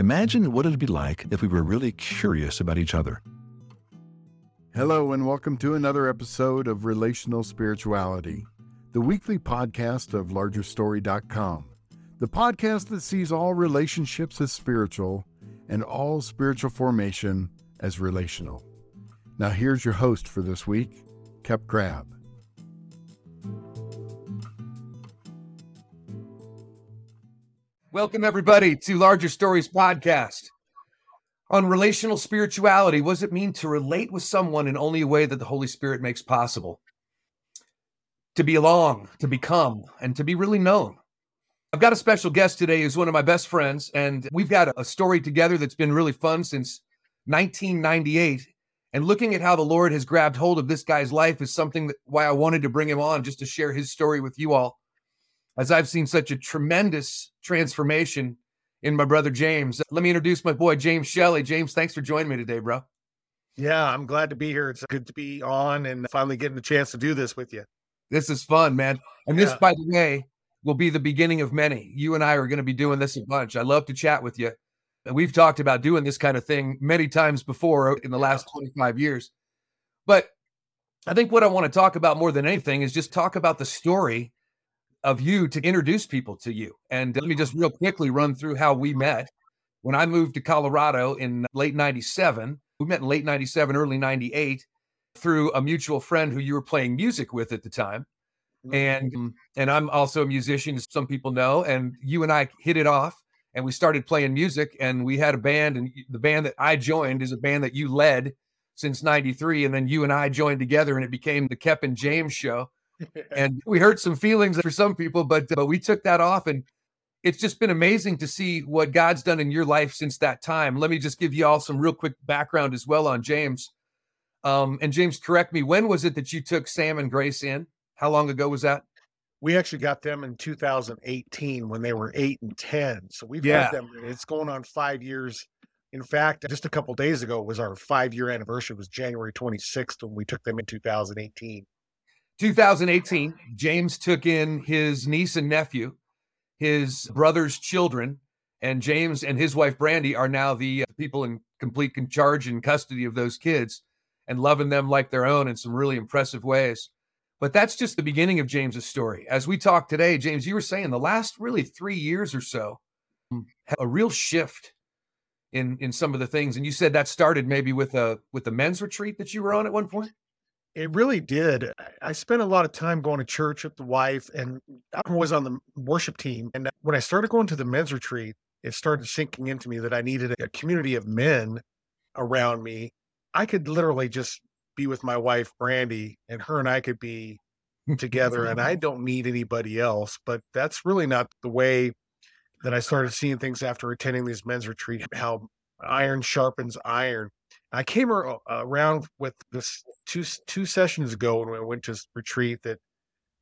Imagine what it'd be like if we were really curious about each other. Hello, and welcome to another episode of Relational Spirituality, the weekly podcast of LargerStory.com, the podcast that sees all relationships as spiritual and all spiritual formation as relational. Now, here's your host for this week, Kep Crabb. Welcome, everybody, to Larger Story's Podcast on relational spirituality. What does it mean to relate with someone in only a way that the Holy Spirit makes possible? To belong, to become, and to be really known. I've got a special guest today who's one of my best friends, and we've got a story together that's been really fun since 1998. And looking at how the Lord has grabbed hold of this guy's life is something that why I wanted to bring him on just to share his story with you all as I've seen such a tremendous transformation in my brother James. Let me introduce my boy James Shelley. James, thanks for joining me today, bro. Yeah, I'm glad to be here. It's good to be on and finally getting a chance to do this with you. This is fun, man. And this, by the way, will be the beginning of many. You and I are going to be doing this a bunch. I love to chat with you. And we've talked about doing this kind of thing many times before in the last 25 years. But I think what I want to talk about more than anything is just talk about the story of you to introduce people to you. And let me just real quickly run through how we met. When I moved to Colorado in late 97, we met in late 97, early 98 through a mutual friend who you were playing music with at the time. Mm-hmm. And and I'm also a musician, as some people know, and you and I hit it off and we started playing music and we had a band and the band that I joined is a band that you led since 93 and then you and I joined together and it became the Kep and James show and we hurt some feelings for some people, but but we took that off, and it's just been amazing to see what God's done in your life since that time. Let me just give you all some real quick background as well on James. Um, and James, correct me. When was it that you took Sam and Grace in? How long ago was that? We actually got them in 2018 when they were eight and ten. So we've yeah. had them. It's going on five years. In fact, just a couple days ago was our five year anniversary. It was January 26th when we took them in 2018. 2018, James took in his niece and nephew, his brother's children, and James and his wife Brandy are now the uh, people in complete charge and custody of those kids and loving them like their own in some really impressive ways. But that's just the beginning of James's story. As we talk today, James, you were saying the last really three years or so, a real shift in in some of the things, and you said that started maybe with a with the men's retreat that you were on at one point. It really did. I spent a lot of time going to church with the wife, and I was on the worship team. And uh, when I started going to the men's retreat, it started sinking into me that I needed a community of men around me. I could literally just be with my wife, Brandy, and her and I could be together, and I don't need anybody else. But that's really not the way that I started seeing things after attending these men's retreat, how iron sharpens iron. I came around with this two two sessions ago when I went to retreat that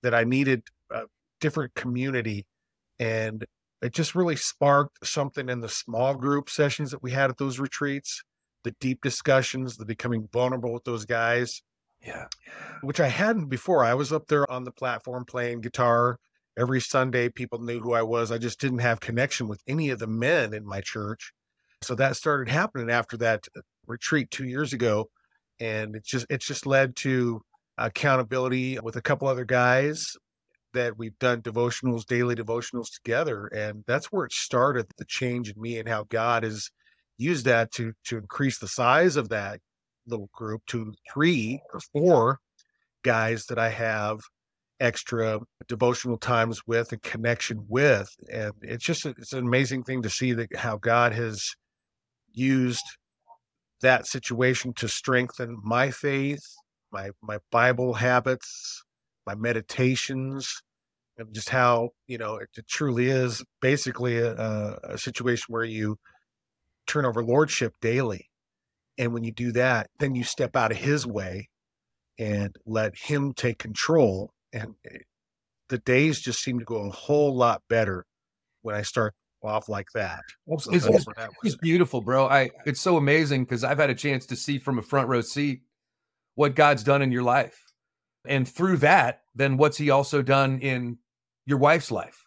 that I needed a different community, and it just really sparked something in the small group sessions that we had at those retreats, the deep discussions, the becoming vulnerable with those guys. Yeah, which I hadn't before. I was up there on the platform playing guitar every Sunday. People knew who I was. I just didn't have connection with any of the men in my church. So that started happening after that uh, retreat two years ago, and it's just it's just led to accountability with a couple other guys that we've done devotionals, daily devotionals together, and that's where it started. The change in me and how God has used that to to increase the size of that little group to three or four guys that I have extra devotional times with and connection with and it's just it's an amazing thing to see that how god has used that situation to strengthen my faith, my my Bible habits, my meditations, and just how you know it, it truly is basically a, a situation where you turn over lordship daily, and when you do that, then you step out of His way and let Him take control, and eh, the days just seem to go a whole lot better when I start off like that. So it's, it's, it's beautiful, bro. I it's so amazing because I've had a chance to see from a front row seat what God's done in your life. And through that, then what's he also done in your wife's life?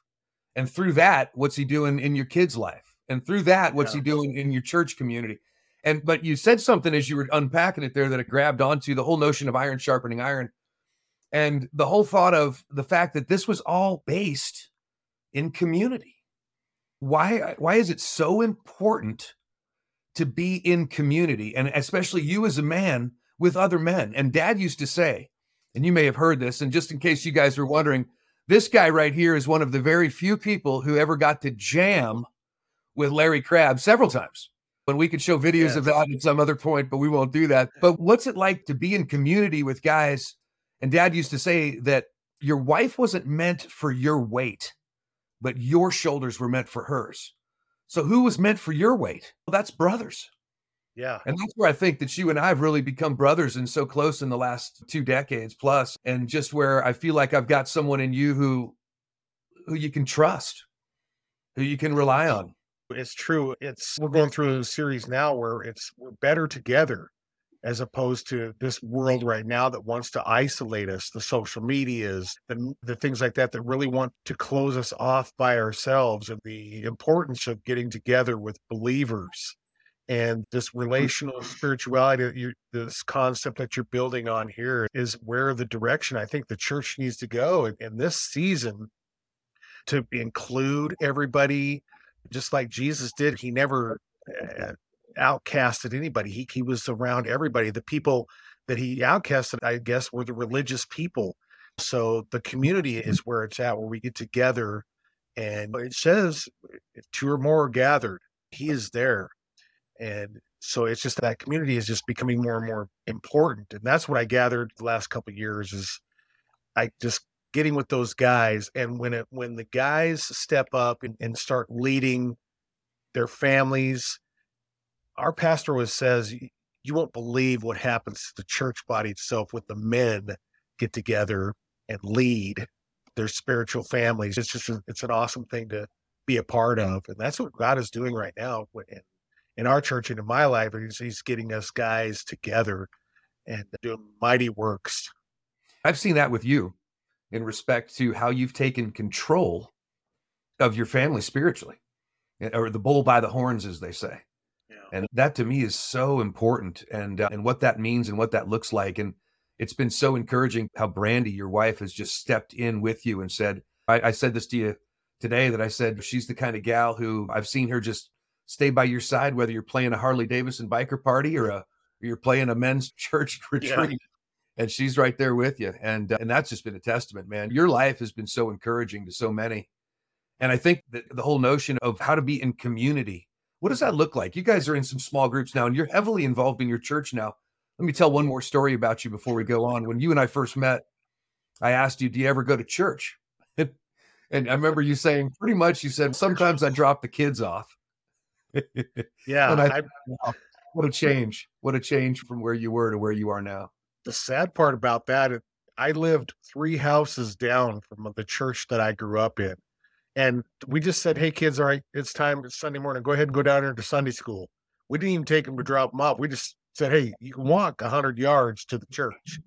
And through that, what's he doing in your kid's life? And through that, what's Yeah. he doing in your church community? And but you said something as you were unpacking it there that it grabbed onto the whole notion of iron sharpening iron. And the whole thought of the fact that this was all based in community. Why uh, why is it so important to be in community and especially you as a man with other men? And dad used to say, and you may have heard this, and just in case you guys were wondering, this guy right here is one of the very few people who ever got to jam with Larry Crabb several times. When we could show videos Yes. of that at some other point, but we won't do that. But what's it like to be in community with guys? And dad used to say that your wife wasn't meant for your weight, but your shoulders were meant for hers. So who was meant for your weight? Well, that's brothers. Yeah. And that's where I think that you and I have really become brothers and so close in the last two decades plus, and just where I feel like I've got someone in you who who you can trust, who you can rely on. It's true. It's we're going through a series now where it's we're better together as opposed to this world right now that wants to isolate us, the social medias, the, the things like that that really want to close us off by ourselves and the importance of getting together with believers and this relational spirituality that you this concept that you're building on here is where the direction I think the church needs to go in, in this season to include everybody just like Jesus did. He never uh, outcasted anybody. He he was around everybody. The people that he outcasted, I guess, were the religious people. So the community mm-hmm. is where it's at, where we get together, and it says, two or more are gathered, he is there, and so it's just that community is just becoming more and more important, and that's what I gathered the last couple of years is, I just getting with those guys, and when it when the guys step up and, and start leading their families our pastor says you won't believe what happens to the church body itself when the men get together and lead their spiritual families. It's just it's an awesome thing to be a part of. And that's what god is doing right now in, in our church and in my life he's, he's getting us guys together and doing mighty works. I've seen that with you in respect to how you've taken control of your family spiritually, eh, or the bull by the horns, as they say. And that to me is so important, and uh, and what that means and what that looks like. And it's been so encouraging how Brandy, your wife, has just stepped in with you and said, I, I said this to you today that I said she's the kind of gal who I've seen her just stay by your side, whether you're playing a Harley Davidson biker party or a or you're playing a men's church retreat. And she's right there with you, and uh, and that's just been a testament, man. Your life has been so encouraging to so many, and I think that the whole notion of how to be in community what does that look like? You guys are in some small groups now and you're heavily involved in your church now. Let me tell one more story about you before we go on. When you and I first met, I asked you, Do you ever go to church? and I remember you saying pretty much, you said, Sometimes I drop the kids off. yeah And I- I, Wow, what a change. What a change from where you were to where you are now. the sad part about that, I lived three houses down from the church that I grew up in. And we just said, Hey kids, all right, it's time it's Sunday morning. Go ahead and go down here to Sunday school. We didn't even take them to drop them off. We just said, Hey, you can walk hundred yards to the church.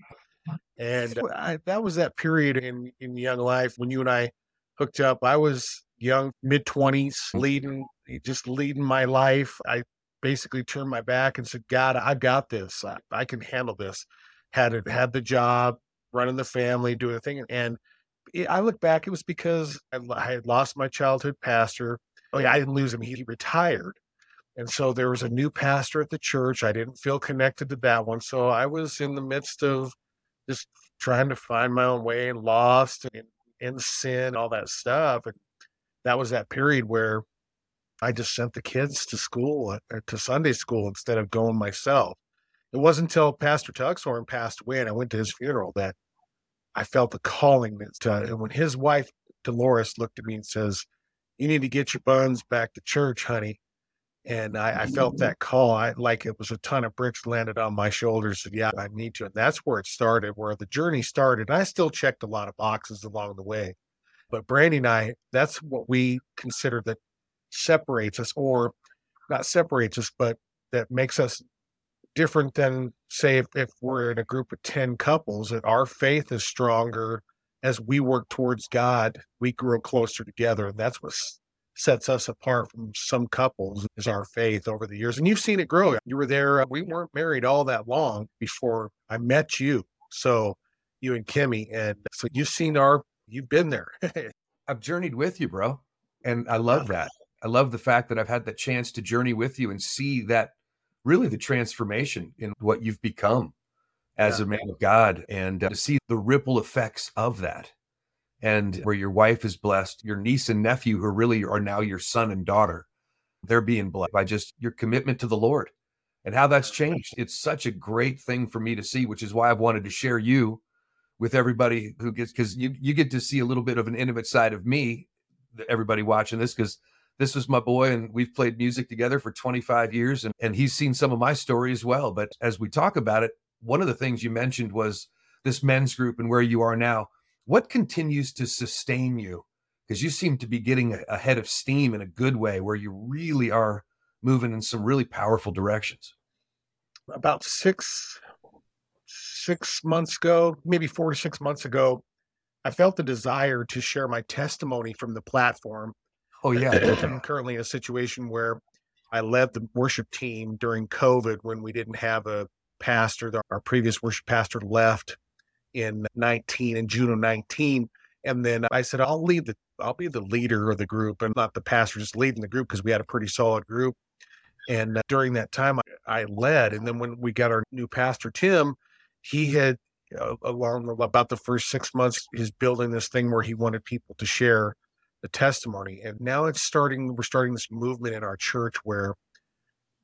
And I, that was that period in, in young life when you and I hooked up. I was young, mid twenties, mm. leading, just leading my life. I basically turned my back and said, God, I got this. I, I can handle this had it had the job running the family doing the thing and i look back it was because I, had lost my childhood pastor. Oh yeah i didn't lose him he, retired. And so there was a new pastor at the church i didn't feel connected to that one so i was in the midst of just trying to find my own way and lost and in sin all that stuff and that was that period where i just sent the kids to school uh, to sunday school instead of going myself. It wasn't until Pastor Tuxhorn passed away and I went to his funeral that I felt the calling that to, and when his wife Dolores looked at me and says, You need to get your buns back to church, honey. And I, I felt mm-hmm. that call. I like it was a ton of bricks landed on my shoulders. Said, yeah, I need to. And that's where it started, where the journey started. I still checked a lot of boxes along the way. But Brandy and I, that's what we consider that separates us, or not separates us, but that makes us different than say if, if we're in a group of 10 couples that our faith is stronger as we work towards god we grow closer together and that's what sets us apart from some couples is our faith over the years. And you've seen it grow. You were there. Uh, we weren't married all that long before I met you. So you and Kimmy. And so you've seen our, you've been there. I've journeyed with you, bro. And I love that. I love the fact that I've had the chance to journey with you and see that really the transformation in what you've become as yeah. a man of God and uh, to see the ripple effects of that. And where your wife is blessed, your niece and nephew, who really are now your son and daughter, they're being blessed by just your commitment to the Lord and how that's changed. It's such a great thing for me to see, which is why I've wanted to share you with everybody who gets because you you get to see a little bit of an intimate side of me, that everybody watching this, because this was my boy and we've played music together for 25 years and, and he's seen some of my story as well. But as we talk about it, one of the things you mentioned was this men's group and where you are now. What continues to sustain you? Because you seem to be getting ahead of steam in a good way where you really are moving in some really powerful directions. About six six months ago, maybe four or six months ago, I felt the desire to share my testimony from the platform. Oh yeah. I'm currently in a situation where I led the worship team during COVID when we didn't have a pastor. Our previous worship pastor left in 19 in June of 19. And then I said, I'll lead the I'll be the leader of the group and not the pastor just leading the group because we had a pretty solid group. And uh, during that time I, I, led. And then when we got our new pastor, Tim, he had uh, along about the first six months, he's building this thing where he wanted people to share the testimony. And now it's starting, we're starting this movement in our church where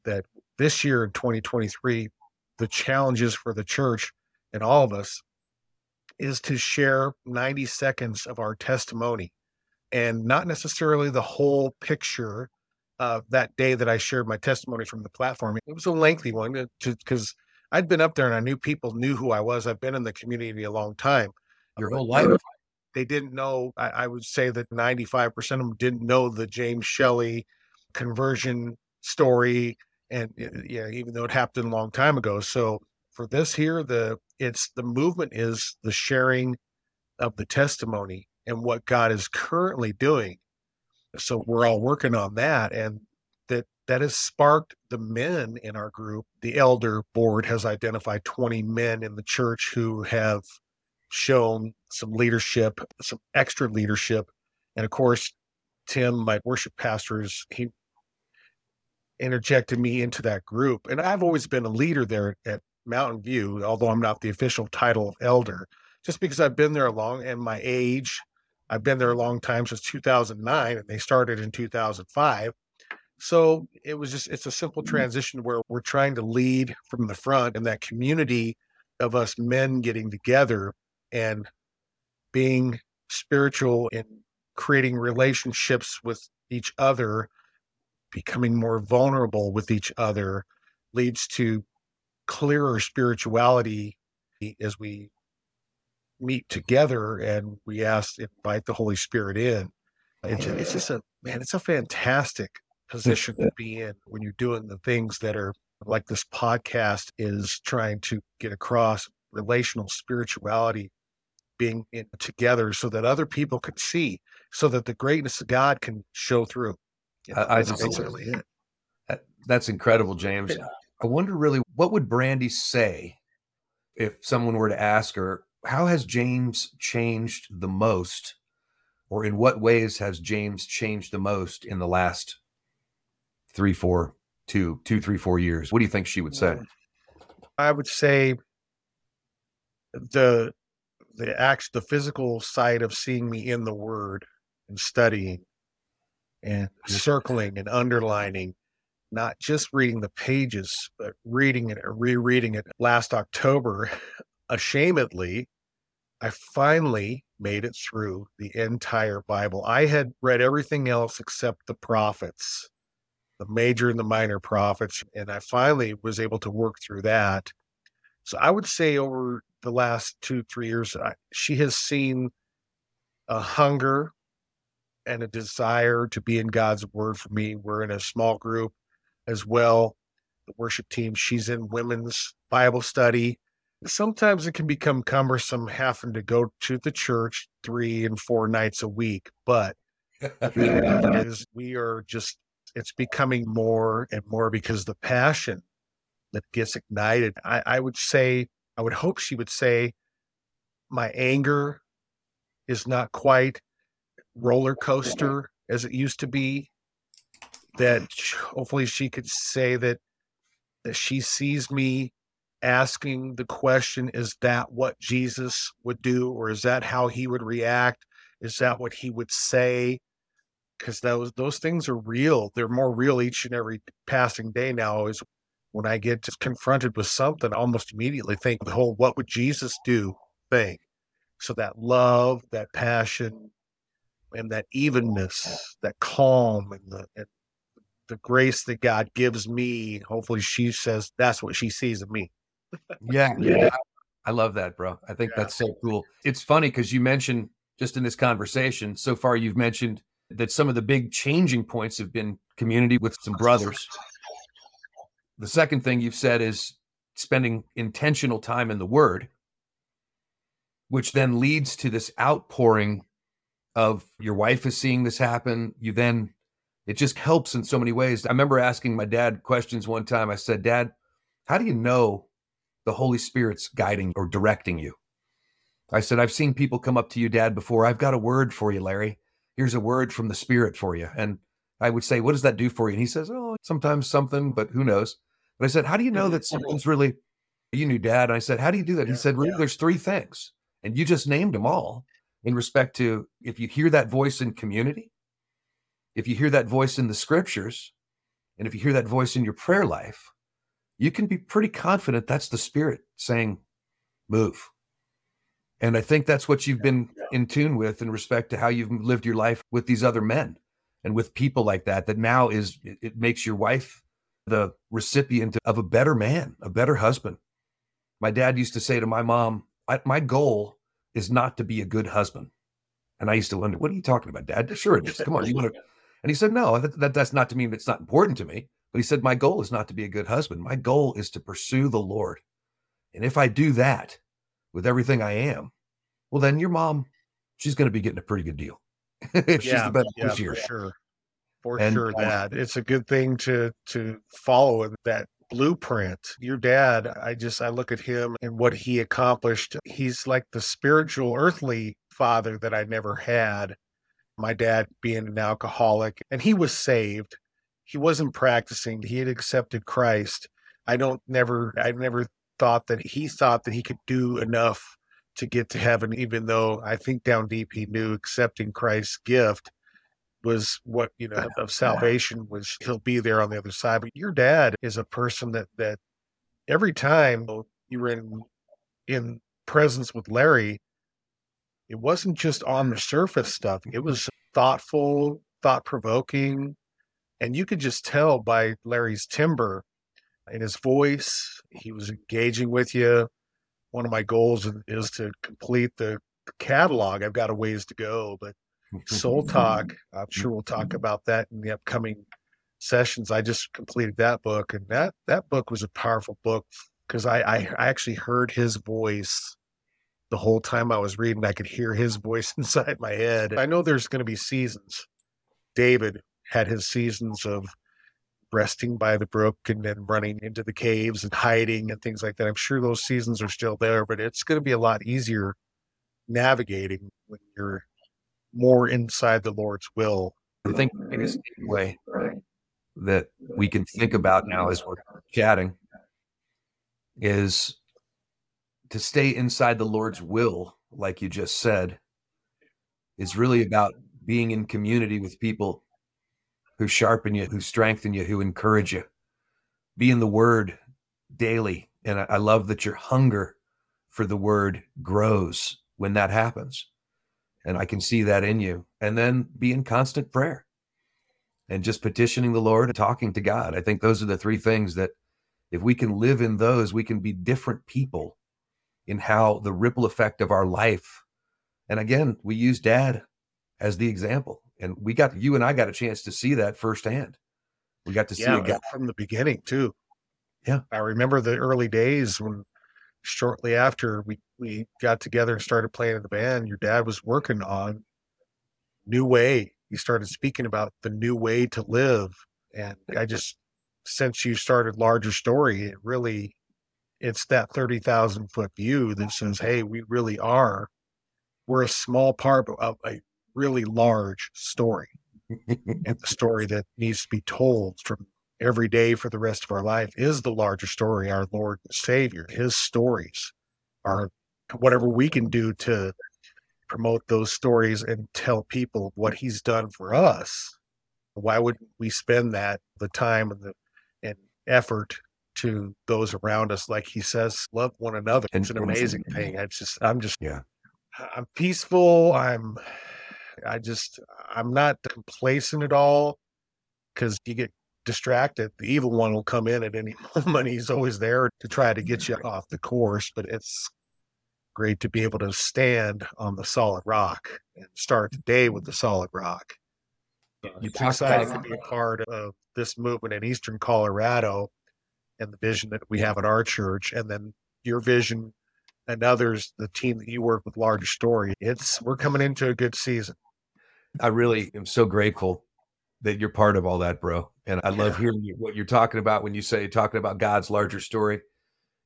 that this year in 2023, the challenges for the church and all of us is to share 90 seconds of our testimony and not necessarily the whole picture of that day that I shared my testimony from the platform. It was a lengthy one uh, because I'd been up there and I knew people knew who I was. I've been in the community a long time. Your whole life. They didn't know, I, I would say that 95% of them didn't know the James Shelley conversion story and yeah, even though it happened a long time ago. So for this here, the it's the movement is the sharing of the testimony and what God is currently doing. So we're all working on that, and that that has sparked the men in our group. The elder board has identified 20 men in the church who have shown some leadership, some extra leadership, and of course, Tim, my worship pastors, he interjected me into that group. And I've always been a leader there at Mountain View, although I'm not the official title of elder, just because I've been there a long and my age. I've been there a long time since 2009, and they started in 2005. So it was just, it's a simple mm-hmm. transition where we're trying to lead from the front and that community of us men getting together and being spiritual and creating relationships with each other becoming more vulnerable with each other leads to clearer spirituality as we meet together and we ask invite the holy spirit in. It's, it's just a man it's a fantastic position to be in when you're doing the things that are like this podcast is trying to get across relational spirituality being in, together so that other people can see so that the greatness of god can show through I, I just basically it. That, that's incredible, James. Yeah. I wonder really what would Brandy say if someone were to ask her, how has James changed the most? Or in what ways has James changed the most in the last three, four, two, two, three, four years? What do you think she would say? I would say the the act the physical side of seeing me in the word and studying and circling and underlining, not just reading the pages, but reading it or rereading it. Last October, ashamedly, I finally made it through the entire Bible. I had read everything else except the prophets, the major and the minor prophets, and I finally was able to work through that. So I would say over the last two, three years, I, she has seen a hunger and a desire to be in God's word for me. We're in a small group as well. The worship team, she's in women's Bible study. Sometimes it can become cumbersome having to go to the church three and four nights a week, but is we are just it's becoming more and more because the passion that gets ignited. I, I would say, I would hope she would say, my anger is not quite roller coaster as it used to be. That hopefully she could say that that she sees me asking the question, is that what Jesus would do, or is that how he would react? Is that what he would say? Because those those things are real. They're more real each and every passing day now. Is when I get just confronted with something, I almost immediately think the whole "what would Jesus do" thing. So that love, that passion, and that evenness, that calm, and the and the grace that God gives me. Hopefully, she says that's what she sees in me. yeah, yeah. I love that, bro. I think yeah. that's so cool. It's funny because you mentioned just in this conversation so far, you've mentioned that some of the big changing points have been community with some brothers. The second thing you've said is spending intentional time in the word, which then leads to this outpouring of your wife is seeing this happen. You then, it just helps in so many ways. I remember asking my dad questions one time. I said, Dad, how do you know the Holy Spirit's guiding or directing you? I said, I've seen people come up to you, Dad, before. I've got a word for you, Larry. Here's a word from the Spirit for you. And I would say, What does that do for you? And he says, Oh, sometimes something, but who knows? But I said, How do you know that something's really, you knew, Dad? And I said, How do you do that? He said, Really, there's three things. And you just named them all in respect to if you hear that voice in community, if you hear that voice in the scriptures, and if you hear that voice in your prayer life, you can be pretty confident that's the Spirit saying, Move and I think that's what you've been in tune with in respect to how you've lived your life with these other men and with people like that, that now is, it makes your wife the recipient of a better man, a better husband. My dad used to say to my mom, my goal is not to be a good husband. And I used to wonder, what are you talking about, dad? Sure it is. Come on. You want to, and he said, no, that, that, that's not to mean it's not important to me. But he said, my goal is not to be a good husband. My goal is to pursue the Lord. And if I do that, with everything I am, well, then your mom, she's going to be getting a pretty good deal. she's yeah, the yeah, for sure. For and, sure, that it's a good thing to to follow that blueprint. Your dad, I just I look at him and what he accomplished. He's like the spiritual, earthly father that I never had. My dad being an alcoholic, and he was saved. He wasn't practicing. He had accepted Christ. I don't never I never thought that he thought that he could do enough to get to heaven, even though I think down deep he knew accepting Christ's gift was what you know of salvation was he'll be there on the other side. But your dad is a person that that every time you were in in presence with Larry, it wasn't just on the surface stuff. It was thoughtful, thought provoking, and you could just tell by Larry's timbre in his voice he was engaging with you. One of my goals is to complete the catalog. I've got a ways to go, but SoulTalk, I'm sure we'll talk mm-hmm. about that in the upcoming sessions. I just completed that book, and that that book was a powerful book because I, I I actually heard his voice the whole time I was reading. I could hear his voice inside my head. I know there's going to be seasons. David had his seasons of resting by the brook and then running into the caves and hiding and things like that. I'm sure those seasons are still there, but it's going to be a lot easier navigating when you're more inside the Lord's will. I think the biggest way that we can think about now as we're chatting is to stay inside the Lord's will, like you just said, is really about being in community with people who sharpen you, who strengthen you, who encourage you. Be in the word daily. And I, I love that your hunger for the word grows when that happens. And I can see that in you. And then be in constant prayer and just petitioning the Lord and talking to God. I think those are the three things that if we can live in those, we can be different people in how the ripple effect of our life. And again, we use dad as the example and we got you and I got a chance to see that firsthand. We got to see yeah, it from the beginning too. Yeah, I remember the early days when shortly after we we got together and started playing in the band. Your dad was working on New Way you started speaking about the new way to live. And I just, since you started Larger Story, it really, it's that 30,000 foot view that says, hey, we really are, we're a small part of a really large story and the story that needs to be told from every day for the rest of our life is the larger story, our Lord and Savior. His stories are whatever we can do to promote those stories and tell people what he's done for us. Why wouldn't we spend that the time and the and effort to those around us, like he says, love one another. And, it's an amazing thing. I just I'm just yeah. I'm peaceful. I'm I just I'm not complacent at all because you get distracted. The evil one will come in at any moment. He's always there to try to get you off the course, but it's great to be able to stand on the solid rock and start the day with the solid rock. You it's excited to be a part of this movement in Eastern Colorado and the vision that we have at our church, and then your vision and others, the team that you work with, Larger Story. It's we're coming into a good season. I really am so grateful that you're part of all that, bro. And I love hearing you, what you're talking about when you say talking about God's larger story.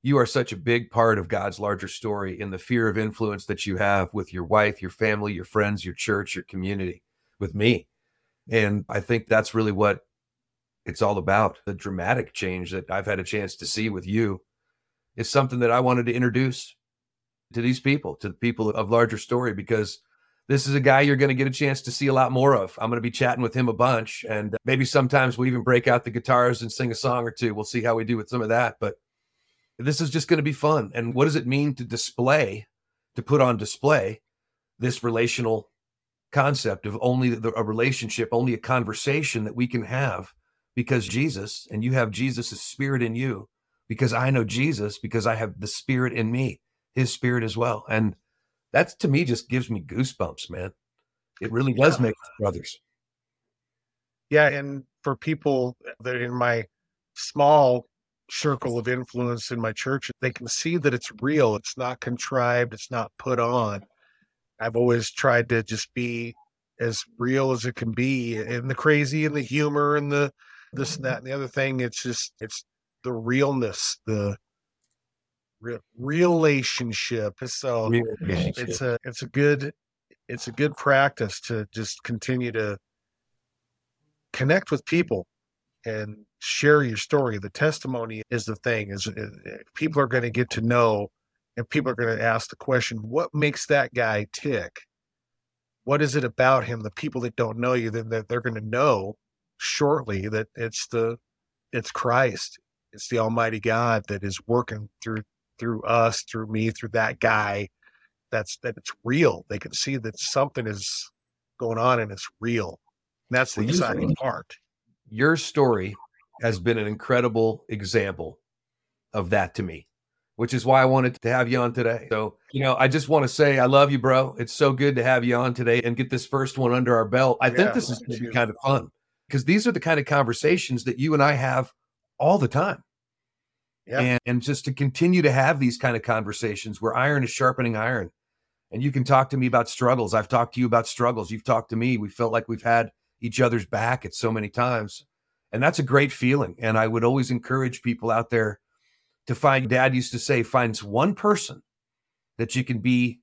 You are such a big part of God's larger story in the fear of influence that you have with your wife, your family, your friends, your church, your community, with me. And I think that's really what it's all about. The dramatic change that I've had a chance to see with you is something that I wanted to introduce to these people, to the people of larger story, because this is a guy you're going to get a chance to see a lot more of. I'm going to be chatting with him a bunch, and uh, maybe sometimes we even break out the guitars and sing a song or two. We'll see how we do with some of that, but this is just going to be fun. And what does it mean to display, to put on display this relational concept of only the, a relationship, only a conversation that we can have because Jesus, and you have Jesus' spirit in you, because I know Jesus, because I have the spirit in me, his spirit as well. And that's to me just gives me goosebumps, man. It really does make brothers. Yeah, and for people that in my small circle of influence in my church, they can see that it's real. It's not contrived. It's not put on. I've always tried to just be as real as it can be, and the crazy and the humor and the this and that and the other thing. It's just it's the realness, the relationship. So relationship. it's a it's a good it's a good practice to just continue to connect with people and share your story. The testimony is the thing. Is, is people are going to get to know, and people are going to ask the question, "What makes that guy tick? What is it about him?" The people that don't know you, then they're, they're going to know shortly that it's the it's Christ. It's the Almighty God that is working through through us, through me, through that guy. That's that it's real. They can see that something is going on and it's real. And that's the well, exciting part. Your story has been an incredible example of that to me, which is why I wanted to have you on today. So, you know, I just want to say I love you, bro. It's so good to have you on today and get this first one under our belt. I yeah, think this is going to be kind of fun because these are the kind of conversations that you and I have all the time. Yeah. And, and just to continue to have these kind of conversations where iron is sharpening iron. And you can talk to me about struggles. I've talked to you about struggles. You've talked to me. We felt like we've had each other's back at so many times. And that's a great feeling. And I would always encourage people out there to find, dad used to say, finds one person that you can be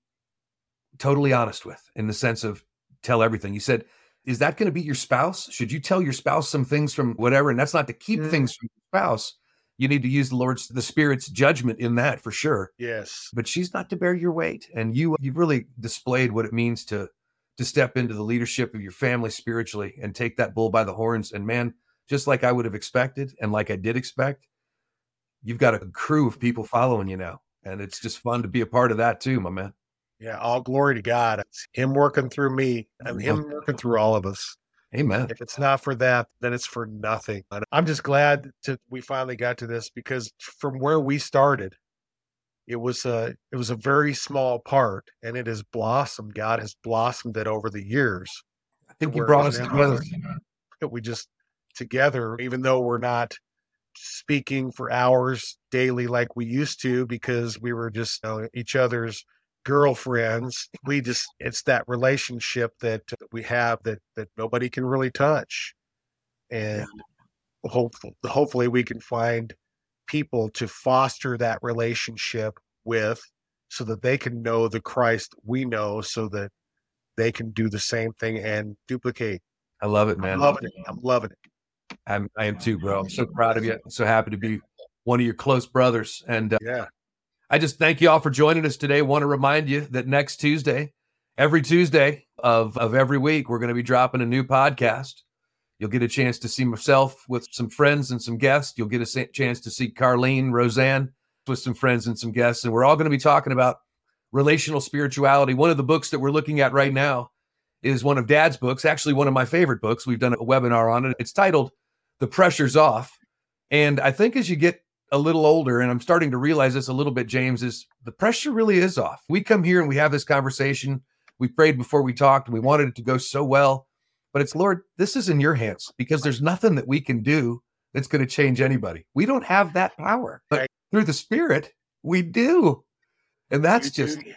totally honest with in the sense of tell everything. You said, is that going to be your spouse? Should you tell your spouse some things from whatever? And that's not to keep mm. things from your spouse, you need to use the Lord's the Spirit's judgment in that for sure. Yes. But she's not to bear your weight. And you you've really displayed what it means to to step into the leadership of your family spiritually and take that bull by the horns. And man, just like I would have expected and like I did expect, you've got a crew of people following you now. And it's just fun to be a part of that too, my man. Yeah, all glory to God. It's him working through me and him mm-hmm. working through all of us. Amen. If it's not for that, then it's for nothing. I'm just glad to we finally got to this because from where we started, it was a it was a very small part and it has blossomed. God has blossomed it over the years. I think He brought us together. We just together, even though we're not speaking for hours daily like we used to because we were just you know, each other's girlfriends. We just it's that relationship that we have that that nobody can really touch. And hopefully hopefully we can find people to foster that relationship with so that they can know the Christ we know so that they can do the same thing and duplicate. I love it, man. I'm loving it. I'm loving it. I'm, I am too, bro. I'm so proud of you. I'm so happy to be one of your close brothers. And uh, Yeah. I just thank you all for joining us today. Want to remind you that next Tuesday, every Tuesday of, of every week, we're going to be dropping a new podcast. You'll get a chance to see myself with some friends and some guests. You'll get a chance to see Carlene, Roseanne with some friends and some guests. And we're all going to be talking about relational spirituality. One of the books that we're looking at right now is one of Dad's books, actually, one of my favorite books. We've done a webinar on it. It's titled The Pressure's Off. And I think as you get a little older, and I'm starting to realize this a little bit, James, is the pressure really is off. We come here and we have this conversation. We prayed before we talked, and we wanted it to go so well. But it's, Lord, this is in your hands because there's nothing that we can do that's going to change anybody. We don't have that power. But through the Spirit, we do. And that's You just, do.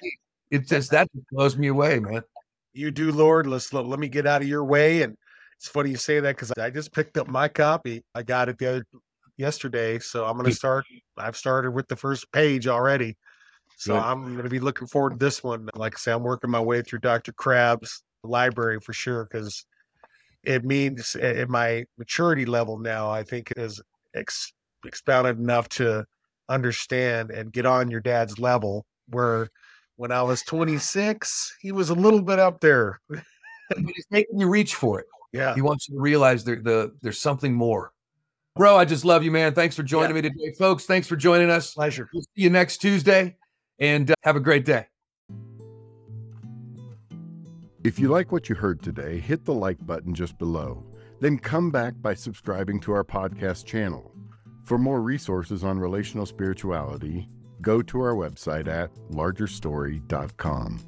it just, that just blows me away, man. You do, Lord. Let's let, let me get out of your way. And it's funny you say that because I just picked up my copy. I got it the other yesterday, so I'm going to start. I've started with the first page already, so Good. I'm going to be looking forward to this one. Like I say, I'm working my way through Dr. Crabb's library for sure because it means at my maturity level now, I think is ex- expounded enough to understand and get on your dad's level. Where when I was 26, he was a little bit up there. But he's making you reach for it. Yeah. He wants you to realize there, the, there's something more. Bro, I just love you, man. Thanks for joining me today. Folks, thanks for joining us. Pleasure. We'll see you next Tuesday and uh, have a great day. If you like what you heard today, hit the like button just below. Then come back by subscribing to our podcast channel. For more resources on relational spirituality, go to our website at largerstory.com.